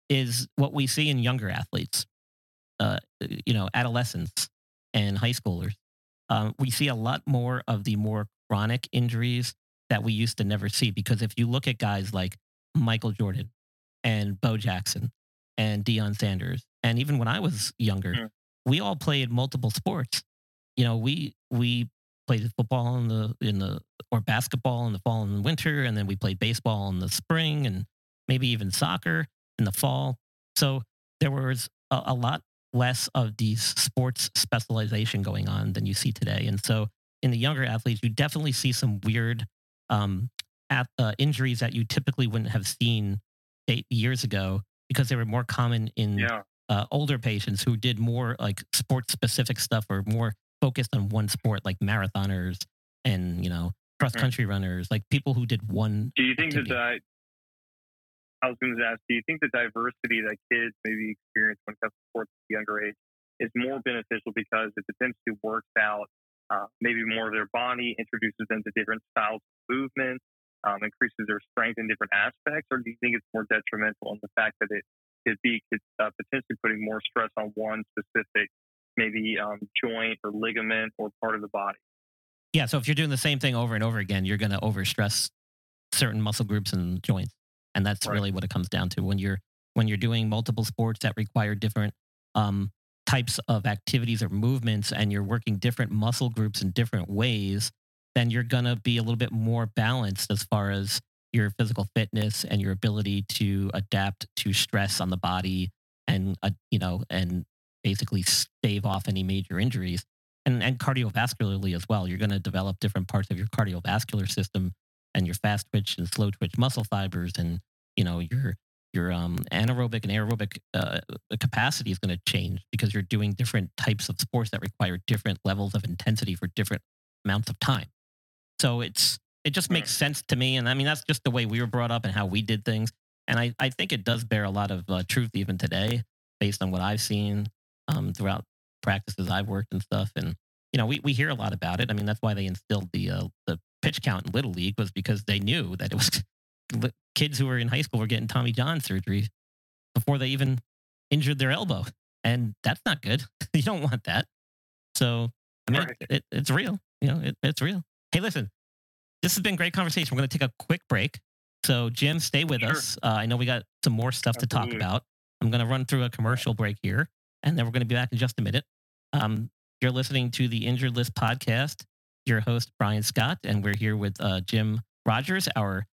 is what we see in younger athletes, uh, you know, adolescents and high schoolers. Um, we see a lot more of the more chronic injuries that we used to never see because if you look at guys like Michael Jordan and Bo Jackson and Deion Sanders, and even when I was younger, Mm. we all played multiple sports. You know, we we played football in the in the or basketball in the fall and the winter, and then we played baseball in the spring, and maybe even soccer in the fall. So there was a, a lot less of these sports specialization going on than you see today. And so in the younger athletes, you definitely see some weird um, at, uh, injuries that you typically wouldn't have seen eight years ago because they were more common in Yeah. uh, older patients who did more like sports specific stuff or more focused on one sport, like marathoners and you know cross country runners, like people who did one. Do you think that activity. the, I was going to ask, do you think the diversity that kids maybe experience when it comes to sports at a younger age is more beneficial because it potentially works out uh, maybe more of their body, introduces them to different styles of movement, um, increases their strength in different aspects, or do you think it's more detrimental in the fact that it could be could, uh, potentially putting more stress on one specific maybe um, joint or ligament or part of the body? Yeah, so if you're doing the same thing over and over again, you're going to overstress certain muscle groups and joints, and that's Right. really what it comes down to when you're when you're doing multiple sports that require different um, types of activities or movements, and you're working different muscle groups in different ways. Then you're going to be a little bit more balanced as far as your physical fitness and your ability to adapt to stress on the body, and uh, you know, and basically stave off any major injuries and, and cardiovascularly as well. You're going to develop different parts of your cardiovascular system and your fast twitch and slow twitch muscle fibers, and you know your your um, anaerobic and aerobic uh, capacity is going to change because you're doing different types of sports that require different levels of intensity for different amounts of time. So it's it just makes sense to me, and I mean that's just the way we were brought up and how we did things, and I I think it does bear a lot of uh, truth even today based on what I've seen um, throughout practices I've worked and stuff. And you know, we, we hear a lot about it. I mean, that's why they instilled the uh, the pitch count in little league was because they knew that it was kids who were in high school were getting Tommy John surgery before they even injured their elbow, and that's not good. you don't want that. So I mean, Right. it, it, it's real. You know, it, it's real. Hey, listen, this has been great conversation. We're going to take a quick break. So Jim, stay with Sure. us. Uh, I know we got some more stuff to talk about. I'm going to run through a commercial break here, and then we're going to be back in just a minute. Um, you're listening to the Injured List podcast. Your host Brian Scott, and we're here with uh, Jim Rogers, our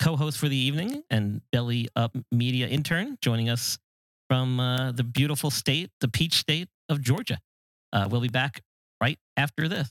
co-host for the evening, and Belly Up Media intern, joining us from uh, the beautiful state, the Peach State of Georgia. Uh, we'll be back right after this.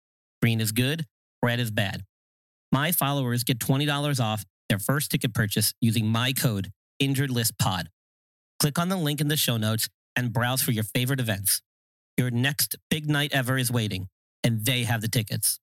Green is good, red is bad. My followers get $20 off their first ticket purchase using my code InjuredListPod. Click on the link in the show notes and browse for your favorite events. Your next big night ever is waiting, and they have the tickets.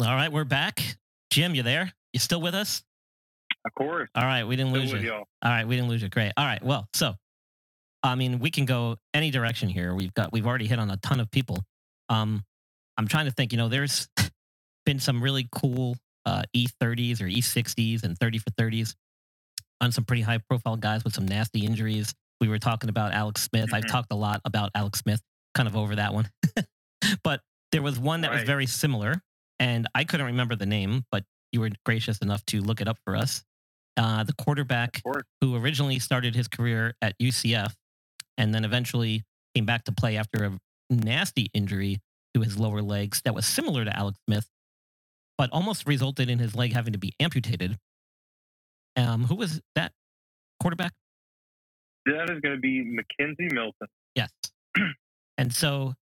All right, we're back. Jim, you there? You still with us? Of course. All right, we didn't Still lose with you. y'all. All right, we didn't lose you. Great. All right, well, so I mean, we can go any direction here. We've got we've already hit on a ton of people. Um, I'm trying to think. You know, there's been some really cool uh, E30s or E60s and 30 for 30s on some pretty high profile guys with some nasty injuries. We were talking about Alex Smith. I've Mhm. talked a lot about Alex Smith, kind of over that one. but there was one that was very similar, and I couldn't remember the name, but you were gracious enough to look it up for us. Uh, the quarterback who originally started his career at UCF and then eventually came back to play after a nasty injury to his lower legs that was similar to Alex Smith, but almost resulted in his leg having to be amputated. Um, who was that quarterback? That is going to be McKenzie Milton. Yes. and so,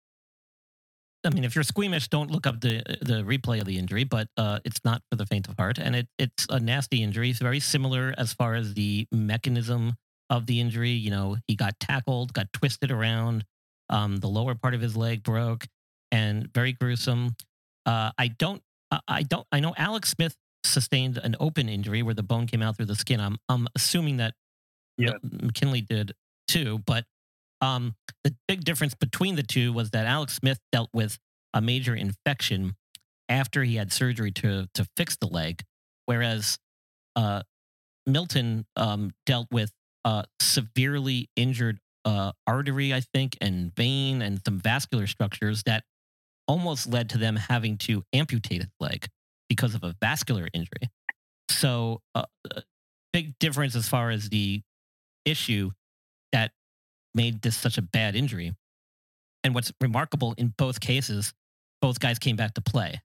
I mean, if you're squeamish, don't look up the the replay of the injury, but uh, it's not for the faint of heart, and it it's a nasty injury. It's very similar as far as the mechanism of the injury. You know, he got tackled, got twisted around, um, the lower part of his leg broke, and very gruesome. Uh, I don't, I- don't, I know Alex Smith sustained an open injury where the bone came out through the skin. I'm I'm assuming that. McKinley did too, but um, the big difference between the two was that Alex Smith dealt with a major infection after he had surgery to to fix the leg, whereas uh, Milton um, dealt with uh, severely injured uh, artery, I think, and vein and some vascular structures that almost led to them having to amputate his leg because of a vascular injury. So, uh, uh, big difference as far as the issue that made this such a bad injury. And what's remarkable in both cases, both guys came back to play.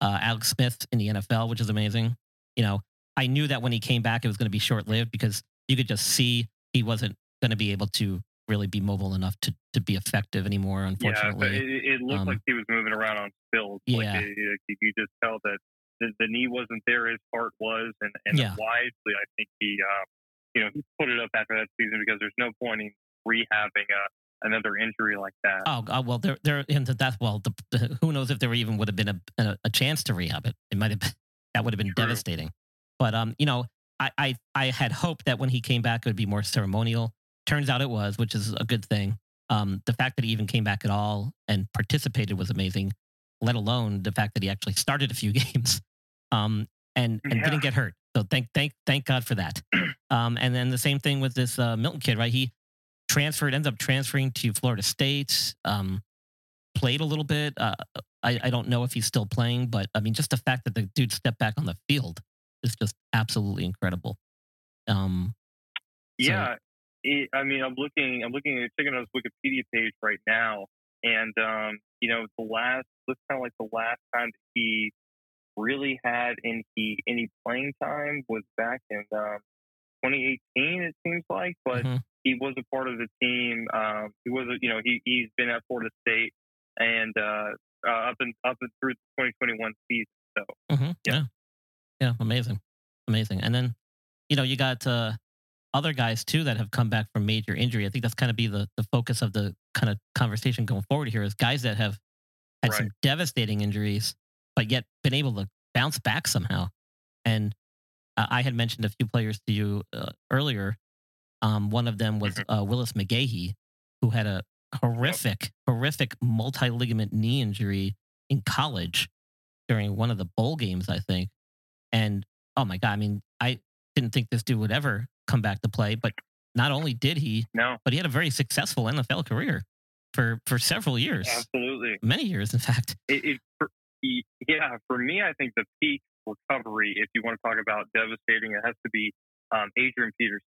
Uh, Alex Smith in the NFL, which is amazing. You know, I knew that when he came back, it was going to be short lived because you could just see he wasn't going to be able to really be mobile enough to, to be effective anymore, unfortunately. Yeah, it, it looked Um, like he was moving around on stilts. Yeah. Like it, it, you just tell that the, the knee wasn't there, his heart was, and, and Yeah. wisely, I think he, uh, you know, he put it up after that season because there's no point in rehabbing uh, another injury like that. Oh uh, well, there, there, and that's well. The, who knows if there even would have been a, a a chance to rehab it? It might have been that would have been True. devastating. But um, you know, I, I I had hoped that when he came back, it would be more ceremonial. Turns out it was, which is a good thing. Um, the fact that he even came back at all and participated was amazing. Let alone the fact that he actually started a few games, um, and and Yeah. didn't get hurt. So thank thank thank God for that. Um, and then the same thing with this uh, Milton kid, right? He transferred, ends up transferring to Florida State. Um, played a little bit. Uh, I, I don't know if he's still playing, but I mean, just the fact that the dude stepped back on the field is just absolutely incredible. Um, so- Yeah, it, I mean, I'm looking, I'm looking, checking out his Wikipedia page right now, and um, you know, the last, looks kind of like the last time that he really had any any playing time was back in um, 2018. It seems like, but mhm. He was a part of the team. Um, he was, a, you know, he he's been at Florida State and uh, uh, up and up and through the 2021 season. So Mhm, Yeah. yeah. Yeah. Amazing. Amazing. And then, you know, you got uh, other guys too that have come back from major injury. I think that's kind of be the, the focus of the kind of conversation going forward here is guys that have had some devastating injuries, but yet been able to bounce back somehow. And uh, I had mentioned a few players to you uh, earlier. Um, one of them was uh, Willis McGahee, who had a horrific, horrific multi ligament knee injury in college during one of the bowl games, I think. And oh my god, I mean, I didn't think this dude would ever come back to play, but not only did he, No, but he had a very successful NFL career for for several years, absolutely. many years, in fact. It, it, for, yeah, for me, I think the peak recovery, if you want to talk about devastating, it has to be um, Adrian Peterson.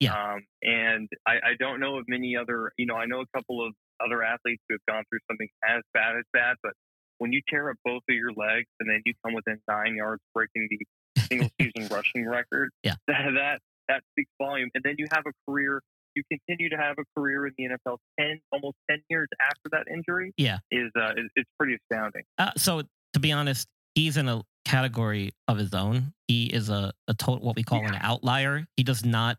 Yeah. Um, and I, I don't know of many other, you know, I know a couple of other athletes who have gone through something as bad as that, but when you tear up both of your legs and then you come within nine yards breaking the single season rushing record, Yeah. that, that that speaks volume. And then you have a career, you continue to have a career in the NFL 10, almost 10 years after that injury. Yeah. Is, uh, is it's pretty astounding. Uh, so to be honest, he's in a category of his own. He is a, a total what we call an outlier. He does not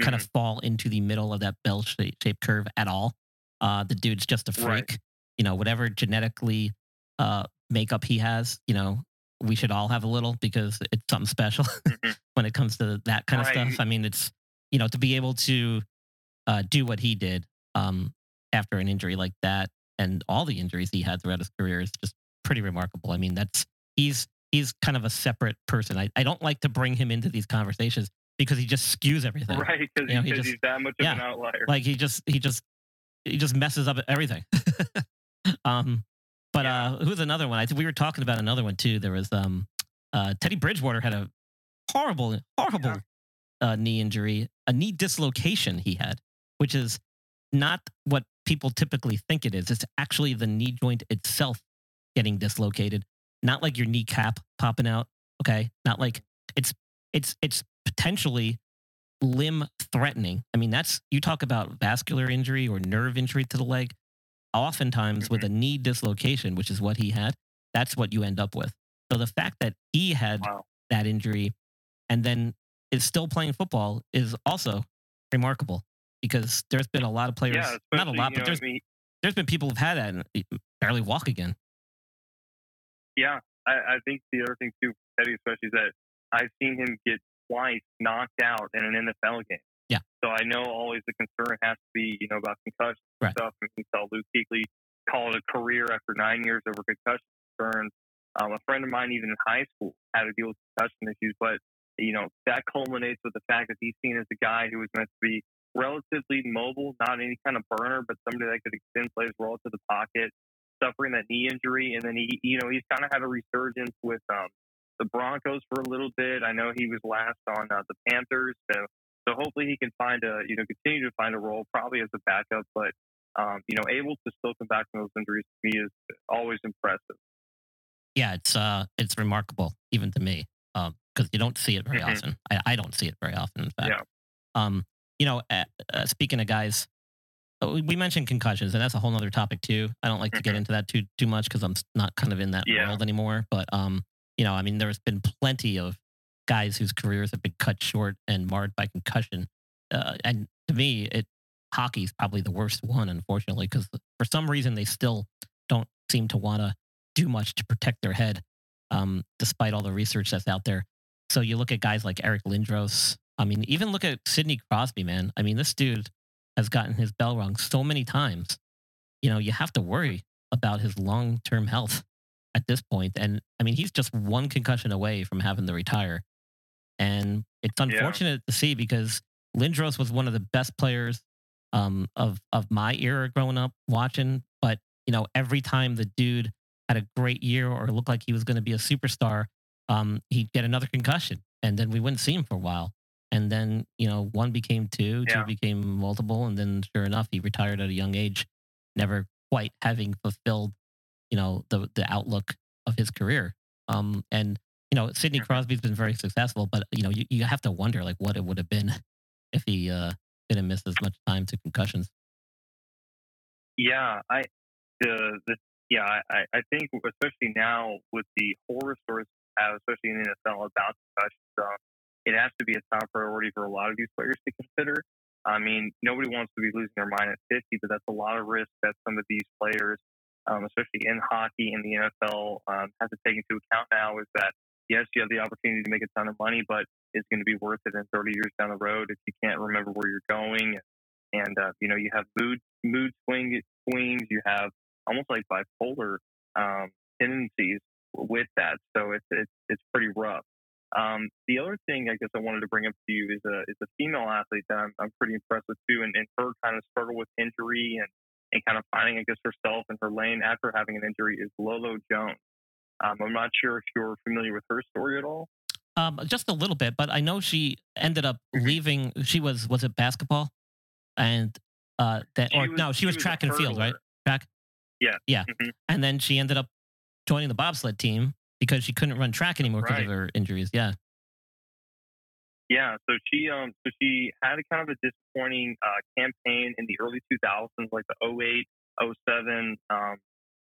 kind of fall into the middle of that bell shaped curve at all. Uh, the dude's just a freak. Right. You know, whatever genetically uh, makeup he has, you know, we should all have a little because it's something special Mhm. when it comes to that kind of stuff. I mean, it's you know to be able to uh, do what he did um, after an injury like that, and all the injuries he had throughout his career is just pretty remarkable. I mean, that's he's he's kind of a separate person. I, I don't like to bring him into these conversations because he just skews everything. Right, because You know, he just- he's that much of yeah. an outlier. Like he just he just he just messes up everything. um, but uh, who's another one? I think we were talking about another one too. There was um, uh, Teddy Bridgewater had a horrible, horrible uh, knee injury, a knee dislocation he had, which is not what people typically think it is. It's actually the knee joint itself getting dislocated, not like your kneecap popping out. Okay, not like it's it's it's potentially limb threatening. I mean, that's you talk about vascular injury or nerve injury to the leg. Oftentimes, with a mm-hmm. knee dislocation, which is what he had, that's what you end up with. So the fact that he had Wow. that injury and then is still playing football is also remarkable because there's been a lot of players, yeah, not a lot, but know, there's I mean, there's been people who've had that and barely walk again. yeah. I, I think the other thing too, Teddy, especially, is that I've seen him get twice knocked out in an NFL game. Yeah. So I know always the concern has to be, you know, about concussion Right. stuff. And we saw Luke Kuechly call it a career after nine years over concussion concerns. Um, a friend of mine, even in high school, had to deal with concussion issues, but you know that culminates with the fact that he's seen as a guy who was meant to be relatively mobile, not any kind of burner, but somebody that could extend plays well to the pocket, suffering that knee injury, and then he, you know, he's kind of had a resurgence with um, the Broncos for a little bit. I know he was last on uh, the Panthers, so so hopefully he can find a, you know, continue to find a role, probably as a backup, but um, you know, able to still come back from those injuries to me is always impressive. Yeah, it's uh, it's remarkable even to me because you don't see it very Mhm. often. I, I don't see it very often. In fact, Yeah. um, you know, uh, uh, speaking of guys, uh, we- mentioned concussions, and that's a whole other topic too. I don't like to get Mhm. into that too too much because I'm not kind of in that Yeah. world anymore. But um, you know, I mean, there's been plenty of guys whose careers have been cut short and marred by concussion. Uh, and to me, it hockey's probably the worst one, unfortunately, because for some reason they still don't seem to want to do much to protect their head, um, despite all the research that's out there. So you look at guys like Eric Lindros. I mean, even look at Sidney Crosby, man. I mean, this dude has gotten his bell rung so many times. You know, you have to worry about his long term health at this point. And I mean, he's just one concussion away from having to retire. And it's unfortunate to see because Lindros was one of the best players um, of of my era growing up watching. But you know, every time the dude had a great year or looked like he was going to be a superstar, um, he'd get another concussion, and then we wouldn't see him for a while. And then you know, one became two, two Yeah. became multiple, and then sure enough, he retired at a young age, never quite having fulfilled, you know, the the outlook of his career. Um, and you know, Sidney. Crosby's been very successful, but you know, you, you have to wonder like what it would have been if he uh, didn't miss as much time to concussions. Yeah, I the the yeah, I, I think especially now with the horror stories have, especially in the NFL about concussions, uh, it has to be a top priority for a lot of these players to consider. I mean, nobody wants to be losing their mind at 50, but that's a lot of risk that some of these players, um, especially in hockey and the NFL, um, have to take into account now. Is that yes, you have the opportunity to make a ton of money, but it's going to be worth it in 30 years down the road if you can't remember where you're going and uh, you know you have mood mood swing swings you have almost like bipolar um, tendencies with that. So it's it's it's pretty rough. Um, the other thing I guess I wanted to bring up to you is a is a female athlete that I'm, I'm pretty impressed with too, and, and her kind of struggle with injury and and kind of finding I guess herself and her lane after having an injury is Lolo Jones. Um, I'm not sure if you're familiar with her story at all. Um, just a little bit, but I know she ended up Mm-hmm. leaving. She was was it basketball, and uh, that She or was- no, she, she was was track and field, right? Track. Yeah. yeah, Mhm. and then she ended up joining the bobsled team because she couldn't run track anymore because Right. of her injuries. Yeah, Yeah, so she um so she had a kind of a disappointing uh, campaign in the early 2000s, like the 08, 07 um,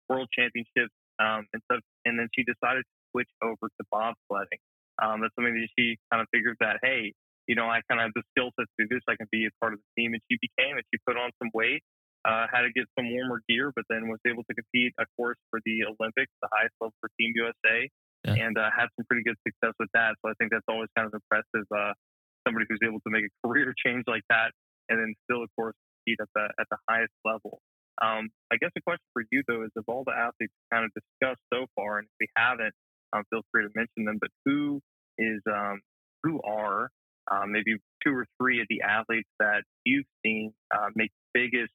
World Championships um, and stuff, and then she decided to switch over to bobsledding. Um, that's something that she kind of figured that hey, you know, I kind of have the skill set to do this. I can be a part of the team, and she became. And she put on some weight, uh, had to get some warmer gear, but then was able to compete, of course, for the Olympics, the highest level for Team USA Yeah. and uh, had some pretty good success with that. So I think that's always kind of impressive. Uh, somebody who's able to make a career change like that, and then still, of course, compete at the at the highest level. Um, I guess the question for you though is of all the athletes kind of discussed so far, and if we haven't, um, feel free to mention them. But who is um, who are uh, maybe two or three of the athletes that you've seen uh, make the biggest,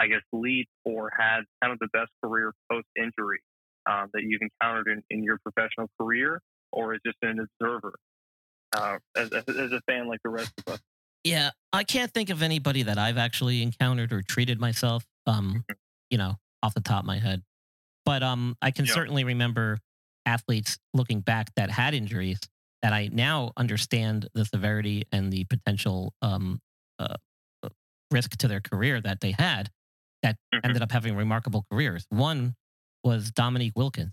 I guess, leap or had kind of the best career post injury um, that you've encountered in, in your professional career, or as just an observer, uh, as, as, as a fan like the rest of us? yeah. I can't think of anybody that I've actually encountered or treated myself. Um, you know, off the top of my head, but um, I can Yeah. certainly remember athletes looking back that had injuries that I now understand the severity and the potential um, uh, uh, risk to their career that they had that Mhm. ended up having remarkable careers. One was Dominique Wilkins.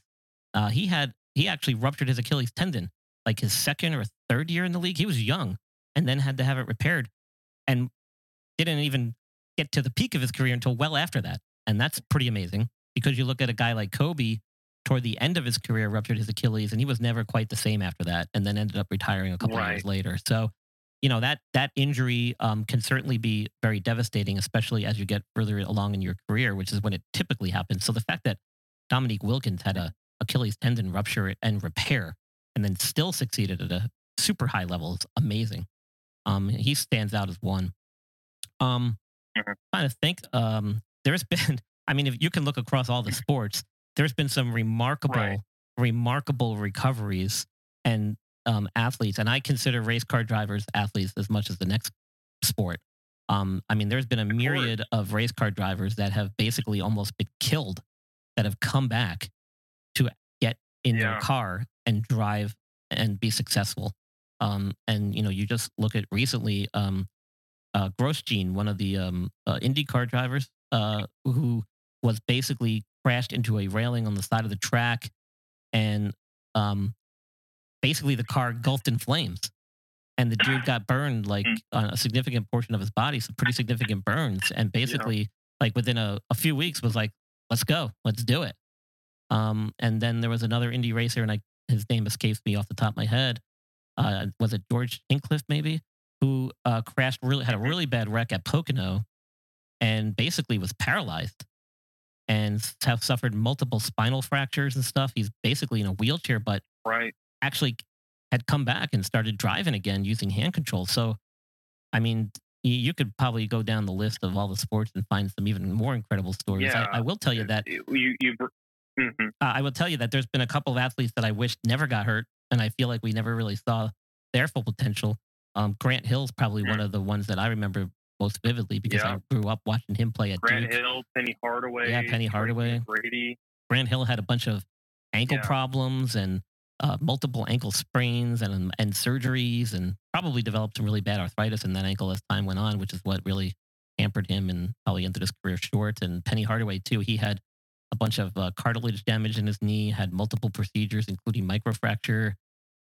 Uh, he had he actually ruptured his Achilles tendon like his second or third year in the league. He was young and then had to have it repaired and didn't even get to the peak of his career until well after that. And that's pretty amazing because you look at a guy like Kobe toward the end of his career ruptured his Achilles and he was never quite the same after that and then ended up retiring a couple of years later. So, you know, that that injury um, can certainly be very devastating, especially as you get further along in your career, which is when it typically happens. So the fact that Dominique Wilkins had a Achilles tendon rupture and repair and then still succeeded at a super high level It's amazing. Um, he stands out as one. Um, Mhm. trying to think. Um, there's been, I mean, if you can look across all the sports, there's been some remarkable, Right. remarkable recoveries and um, athletes, and I consider race car drivers athletes as much as the next sport. Um, I mean, there's been a myriad of race car drivers that have basically almost been killed, that have come back to get in their car and drive and be successful. Um, and you know, you just look at recently, um, uh, Grosjean, one of the um, uh, IndyCar drivers, uh, who was basically crashed into a railing on the side of the track, and um, basically the car engulfed in flames, and the dude got burned like Mm. on a significant portion of his body, some pretty significant burns, and basically like within a, a few weeks was like, let's go, let's do it. Um, and then there was another indie racer, and I his name escapes me off the top of my head. Uh, was it George Hinchcliffe maybe? Who uh, crashed really had a really bad wreck at Pocono, and basically was paralyzed, and have suffered multiple spinal fractures and stuff. He's basically in a wheelchair, but Right. actually had come back and started driving again using hand controls. So, I mean, you could probably go down the list of all the sports and find some even more incredible stories. Yeah. I, I will tell you that You you. mhm. uh, I will tell you that there's been a couple of athletes that I wish never got hurt, and I feel like we never really saw their full potential. Um, Grant Hill's probably one of the ones that I remember most vividly because Yeah. I grew up watching him play at Grant Duke. Hill, Penny Hardaway. Yeah, Penny Hardaway. Brady. Grant Hill had a bunch of ankle Yeah. problems and uh, multiple ankle sprains and and surgeries, and probably developed some really bad arthritis in that ankle as time went on, which is what really hampered him and probably ended his career short. And Penny Hardaway too, he had a bunch of uh, cartilage damage in his knee, had multiple procedures, including microfracture.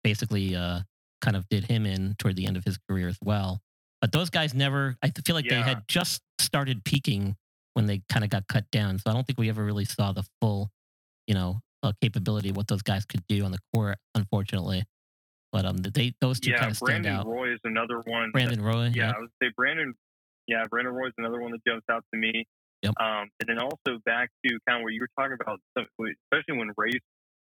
Basically, uh, kind of did him in toward the end of his career as well. But those guys never. I feel like they had just started peaking when they kind of got cut down. So I don't think we ever really saw the full, you know, uh, capability what those guys could do on the court, unfortunately. But um, they those two Yeah, kind of stand Brandon out. Roy is another one. that- Brandon Roy, yeah, yeah, I would say Brandon. Yeah, Brandon Roy is another one that jumps out to me. Yep. Um, and then also back to kind of what you were talking about, especially when race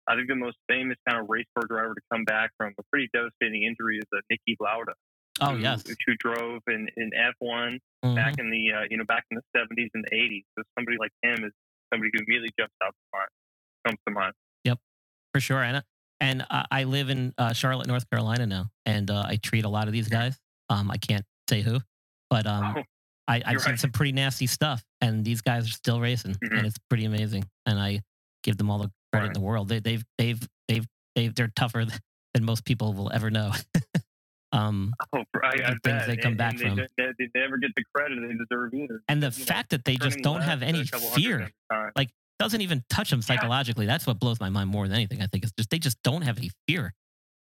I think the most famous kind of race car driver to come back from a pretty devastating injury is uh, Niki Lauda. Oh who, yes. who drove in, in F1 Mhm. back in the uh, you know back in the 70s and the 80s. So somebody like him is somebody who immediately jumps out to mind, comes to mind. for sure. And and uh, I live in uh, Charlotte, North Carolina now, and uh, I treat a lot of these guys. Um, I can't say who, but um, Oh, I, I've seen right. some pretty nasty stuff, and these guys are still racing, Mhm. and it's pretty amazing. And I give them all the credit in the world. They, they've they've they've they've they're tougher than most people will ever know. um, oh, I, I the things they come and, back and from. They, they, they never get the credit they deserve either. and the You know, fact that they just don't have any a couple hundred fear time. Doesn't even touch them psychologically. That's what blows my mind more than anything. I think it's just they just don't have any fear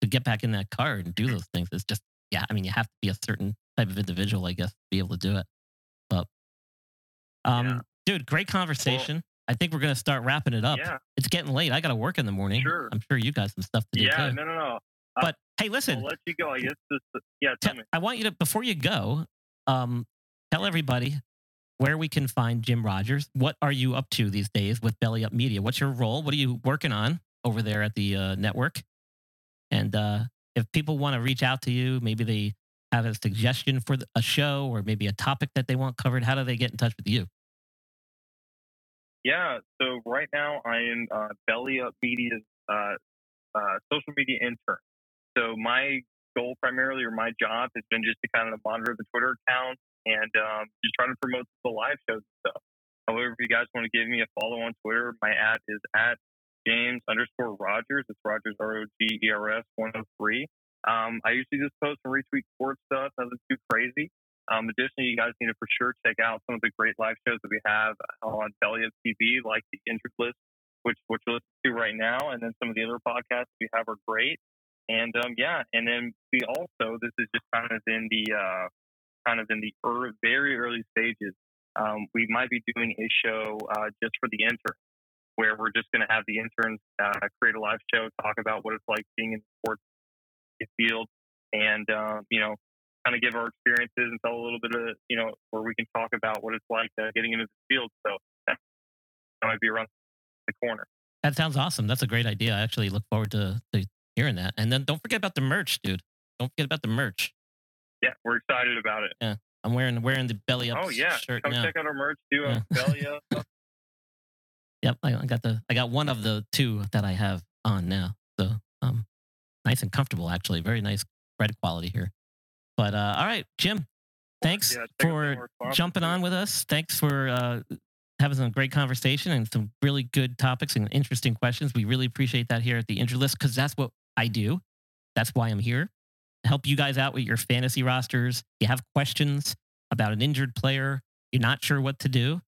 to get back in that car and do those things. It's just yeah. I mean, you have to be a certain type of individual, I guess, to be able to do it. But um, Yeah. dude, great conversation. I think we're gonna start wrapping it up. Yeah, It's getting late. I got to work in the morning. Sure. I'm sure you got some stuff to do yeah, too. no, no, no. but hey, listen, I'll let you go. I guess this. Yeah, tell te- me. I want you to before you go, um, tell everybody where we can find Jim Rogers. What are you up to these days with Belly Up Media? What's your role? What are you working on over there at the uh, network? And uh, if people want to reach out to you, maybe they have a suggestion for a show or maybe a topic that they want covered. How do they get in touch with you? Yeah, so right now I am uh, Belly Up Media's uh, uh, social media intern. So my goal primarily, or my job, has been just to kind of monitor the Twitter account and um, just trying to promote the live shows and stuff. However, if you guys want to give me a follow on Twitter, my ad is at James underscore Rogers. It's Rogers R O G E R S one hundred three. Um, I usually just post and retweet sports stuff, nothing too crazy. Um, additionally, you guys need to for sure check out some of the great live shows that we have on Belly TV, like the Injured List, which which you're listening to right now, and then some of the other podcasts we have are great. And um, yeah, and then we also this is just kind of in the uh, kind of in the very early stages. Um, we might be doing a show uh, just for the interns, where we're just going to have the interns uh, create a live show, talk about what it's like being in the sports field, and um, you know, kind of give our experiences and tell a little bit of you know where we can talk about what it's like uh, getting into the field. So that might be around the corner. That sounds awesome. That's a great idea. I actually look forward to, to hearing that. And then don't forget about the merch, dude. Don't forget about the merch. Yeah, we're excited about it. Yeah, I'm wearing wearing the belly up Oh yeah, shirt come now. check out our merch too. Uh, Belly Up. Yep, I, I got the I got one of the two that I have on now. So um, nice and comfortable actually. Very nice bread quality here. But uh, all right, Jim, thanks Yeah, for jumping on with us. Thanks for uh, having some great conversation and some really good topics and interesting questions. We really appreciate that here at the Injured List because that's what I do. That's why I'm here. Help you guys out with your fantasy rosters. You have questions about an injured player, you're not sure what to do,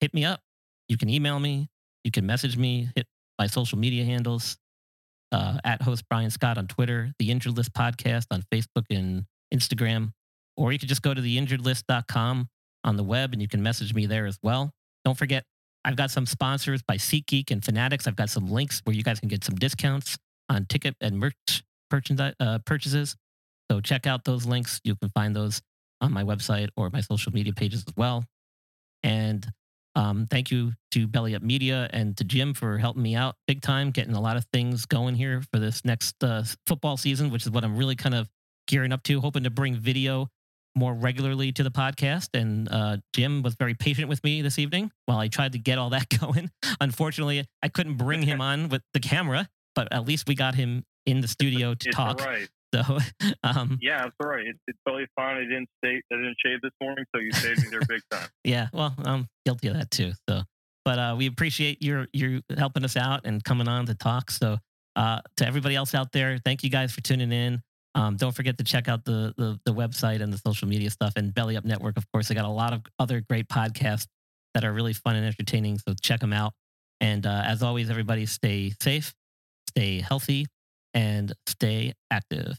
hit me up. You can email me, you can message me, hit my social media handles uh, at host Brian Scott on Twitter, the Injured List Podcast on Facebook and Instagram, or you could just go to theinjuredlist.com on the web and you can message me there as well. Don't forget, I've got some sponsors by SeatGeek and Fanatics. I've got some links where you guys can get some discounts on ticket and merch purchase- uh, purchases. So check out those links. You can find those on my website or my social media pages as well. And um, thank you to Belly Up Media and to Jim for helping me out big time, getting a lot of things going here for this next uh, football season, which is what I'm really kind of gearing up to, hoping to bring video more regularly to the podcast. And uh, Jim was very patient with me this evening while I tried to get all that going. Unfortunately, I couldn't bring him on with the camera, but at least we got him in the studio to It's talk. right. So, um, Yeah, it's all right. It, it's totally fine. I didn't stay, I didn't shave this morning, so you saved me there big time. yeah, well, I'm guilty of that too. So, but uh, we appreciate your you helping us out and coming on to talk. So, uh, to everybody else out there, thank you guys for tuning in. Um, don't forget to check out the, the the website and the social media stuff and Belly Up Network. Of course, they got a lot of other great podcasts that are really fun and entertaining. So check them out. And uh, as always, everybody stay safe, stay healthy, and stay active.